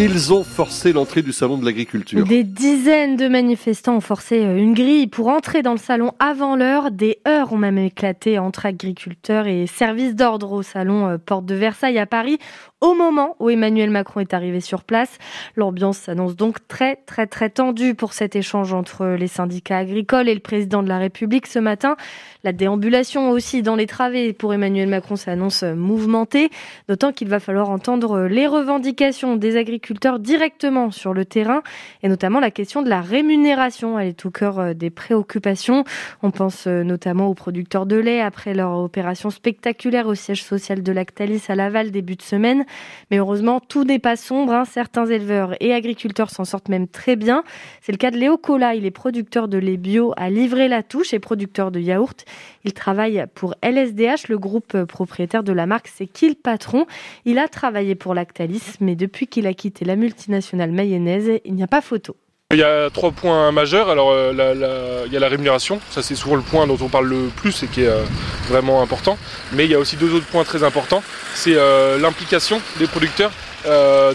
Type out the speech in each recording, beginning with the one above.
Ils ont forcé l'entrée du salon de l'agriculture. Des dizaines de manifestants ont forcé euh, une grille pour entrer dans le salon avant l'heure. Des heures ont même éclaté entre agriculteurs et services d'ordre au salon euh, Porte de Versailles à Paris au moment où Emmanuel Macron est arrivé sur place. L'ambiance s'annonce donc très très très tendue pour cet échange entre les syndicats agricoles et le président de la République ce matin. La déambulation aussi dans les travées pour Emmanuel Macron s'annonce mouvementée, d'autant qu'il va falloir entendre les revendications des agriculteurs directement sur le terrain et notamment la question de la rémunération. Elle est au cœur des préoccupations. On pense notamment aux producteurs de lait après leur opération spectaculaire au siège social de Lactalis à Laval début de semaine. Mais heureusement, tout n'est pas sombre. Hein. Certains éleveurs et agriculteurs s'en sortent même très bien. C'est le cas de Léo Cola. Il est producteur de lait bio à Livrer-la-Touche et producteur de yaourt. Il travaille pour LSDH, le groupe propriétaire de la marque. C'est qui le patron? Il a travaillé pour Lactalis, mais depuis qu'il a quitté la multinationale mayonnaise, il n'y a pas photo. Il y a trois points majeurs. Alors, euh, il y a la rémunération, ça c'est souvent le point dont on parle le plus et qui est euh, vraiment important. Mais il y a aussi deux autres points très importants. C'est euh, l'implication des producteurs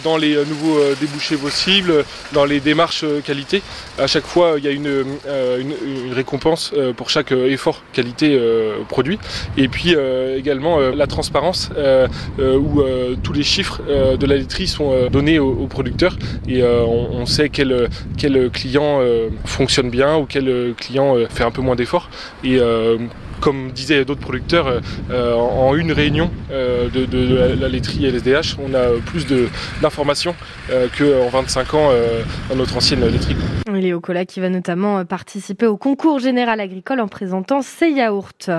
dans les euh, nouveaux euh, débouchés possibles, dans les démarches qualité. À chaque fois, il y a une, une, récompense pour chaque effort qualité produit. Et puis également la transparence où tous les chiffres de la laiterie sont donnés aux, producteurs et on, sait quel, quel client fonctionne bien ou quel client fait un peu moins d'efforts. Et comme disaient d'autres producteurs, euh, euh, en une réunion euh, de, la laiterie LSDH, on a plus d'informations qu'en 25 ans dans notre ancienne laiterie. Léo Cola qui va notamment participer au concours général agricole en présentant ses yaourts.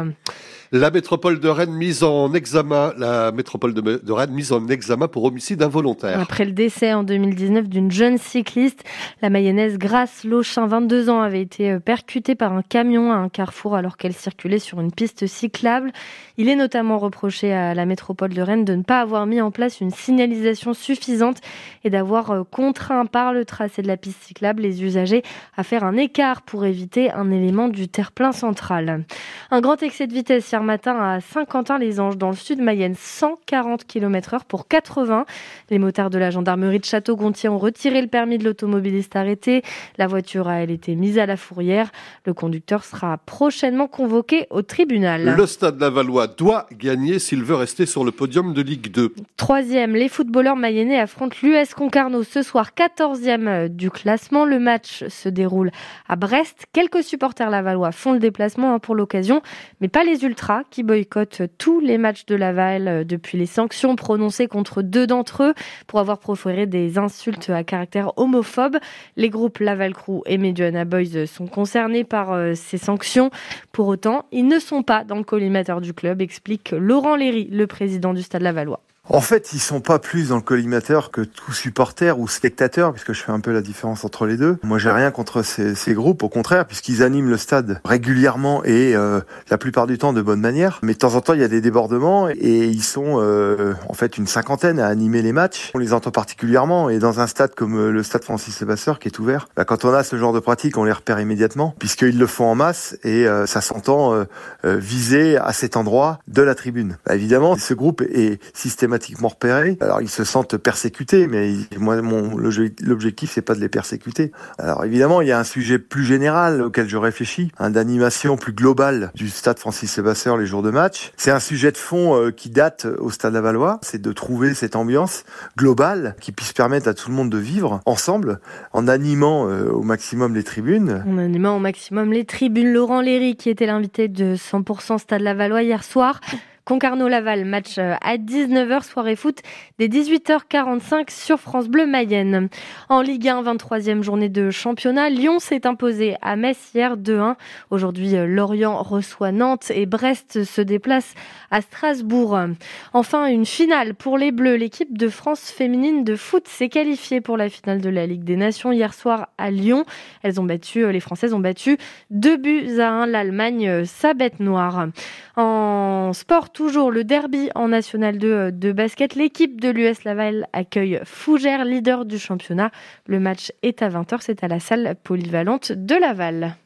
La métropole de Rennes mise en examen, la métropole de, Rennes mise en examen pour homicide involontaire. Après le décès en 2019 d'une jeune cycliste, la mayonnaise Grace Lochin, 22 ans, avait été euh, percutée par un camion à un carrefour alors qu'elle circulait sur une piste cyclable. Il est notamment reproché à la métropole de Rennes de ne pas avoir mis en place une signalisation suffisante et d'avoir euh, contraint par le tracé de la piste cyclable les usagers à faire un écart pour éviter un élément du terre-plein central. Un grand excès de vitesse hier matin à Saint-Quentin-les-Anges, dans le sud Mayenne, 140 km/h pour 80. Les motards de la gendarmerie de Château-Gontier ont retiré le permis de l'automobiliste arrêté. La voiture a, elle, été mise à la fourrière. Le conducteur sera prochainement convoqué au tribunal. Le stade Lavallois doit gagner s'il veut rester sur le podium de Ligue 2. Troisième, les footballeurs mayennais affrontent l'US Concarneau ce soir, 14e du classement. Le match se déroule à Brest. Quelques supporters lavallois font le déplacement hein, pour l'occasion, mais pas les ultras qui boycottent tous les matchs de Laval euh, depuis les sanctions prononcées contre deux d'entre eux pour avoir proféré des insultes à caractère homophobe. Les groupes Laval Crew et Mediana Boys sont concernés par euh, ces sanctions. Pour autant, ils ne sont pas dans le collimateur du club, explique Laurent Léry, le président du Stade Lavallois. En fait, ils sont pas plus dans le collimateur que tout supporter ou spectateur, puisque je fais un peu la différence entre les deux. Moi, j'ai rien contre ces, ces, groupes, au contraire, puisqu'ils animent le stade régulièrement et euh, la plupart du temps de bonne manière. Mais de temps en temps, il y a des débordements et ils sont euh, en fait une cinquantaine à animer les matchs. On les entend particulièrement et dans un stade comme euh, le stade Francis Levasseur qui est ouvert, bah, quand on a ce genre de pratique, on les repère immédiatement, puisqu'ils le font en masse et ça s'entend viser à cet endroit de la tribune. Bah, évidemment, ce groupe est systématiquement repérés. Alors ils se sentent persécutés, mais moi mon l'objectif c'est pas de les persécuter. Alors évidemment il y a un sujet plus général auquel je réfléchis, un d'animation plus globale du stade Francis Levasseur les jours de match. C'est un sujet de fond euh, qui date au stade Lavallois, c'est de trouver cette ambiance globale qui puisse permettre à tout le monde de vivre ensemble en animant euh, au maximum les tribunes. En animant au maximum les tribunes. Laurent Léry qui était l'invité de 100% Stade Lavallois hier soir. Concarneau-Laval, match euh, à 19h, soirée foot, dès 18h45 sur France Bleu Mayenne. En Ligue 1, 23e journée de championnat, Lyon s'est imposé à Metz hier 2-1. Aujourd'hui, euh, Lorient reçoit Nantes et Brest se déplace à Strasbourg. Enfin, une finale pour les Bleus. L'équipe de France féminine de foot s'est qualifiée pour la finale de la Ligue des Nations hier soir à Lyon. Elles ont battu, euh, les Françaises ont battu 2 buts à 1 l'Allemagne, sa bête noire. En sport, toujours le derby en National 2 euh, de basket. L'équipe de l'US Laval accueille Fougère, leader du championnat. Le match est à 20h, c'est à la salle polyvalente de Laval.